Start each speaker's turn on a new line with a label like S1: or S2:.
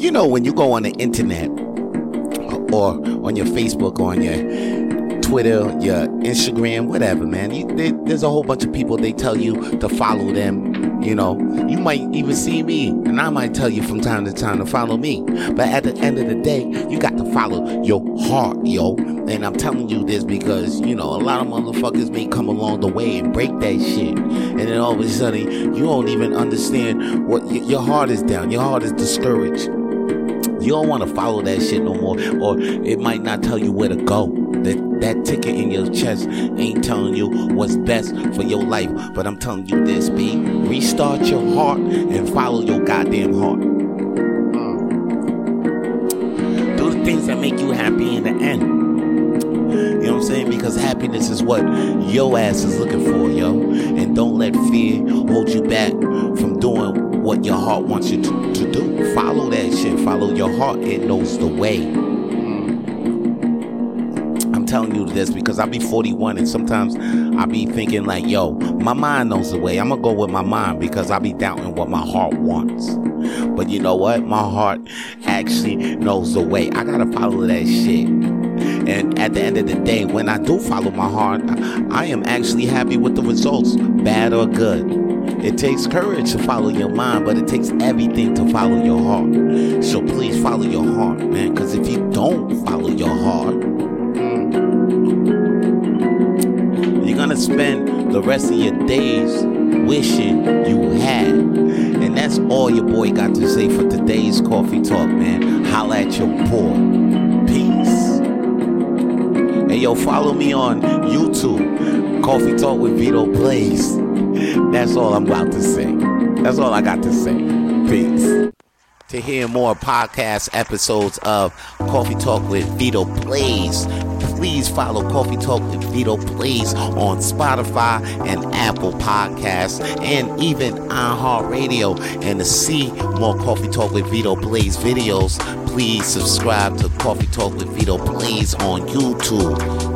S1: you know, when you go on the internet or on your Facebook or on your Twitter, your Instagram, whatever, man. You, they, there's a whole bunch of people. They tell you to follow them. You know, you might even see me, and I might tell you from time to time to follow me. But at the end of the day, you got to follow your heart, yo. And I'm telling you this because you know a lot of motherfuckers may come along the way and break that shit, and then all of a sudden you don't even understand what your heart is down. Your heart is discouraged. You don't want to follow that shit no more, or it might not tell you where to go. That that ticket in your chest ain't telling you what's best for your life. But I'm telling you this, B. Restart your heart and follow your goddamn heart. Mm. Do the things that make you happy in the end. You know what I'm saying? Because happiness is what your ass is looking for, yo. And don't let fear hold you back from doing what your heart wants you to, to do. Follow that shit. Follow your heart. It knows the way. I'm telling you this because I be 41 and sometimes I be thinking like, yo, my mind knows the way. I'm gonna go with my mind because I be doubting what my heart wants. But you know what? My heart actually knows the way. I gotta follow that shit. And at the end of the day, when I do follow my heart, I am actually happy with the results, bad or good. It takes courage to follow your mind, but it takes everything to follow your heart. So please follow your heart, man, because if you don't follow your heart, you're gonna spend the rest of your days wishing you had. And that's all your boy got to say for today's coffee talk, man. Holla at your boy. Peace. Hey, yo, follow me on YouTube. Coffee Tawlk with Vito Blaze. That's all I'm about to say. That's all I got to say. Peace. To hear more podcast episodes of Coffee Tawlk with Vito Blaze, please follow Coffee Tawlk with Vito Blaze on Spotify and Apple Podcasts and even iHeartRadio. And to see more Coffee Tawlk with Vito Blaze videos, please subscribe to Coffee Tawlk with Vito Blaze on YouTube.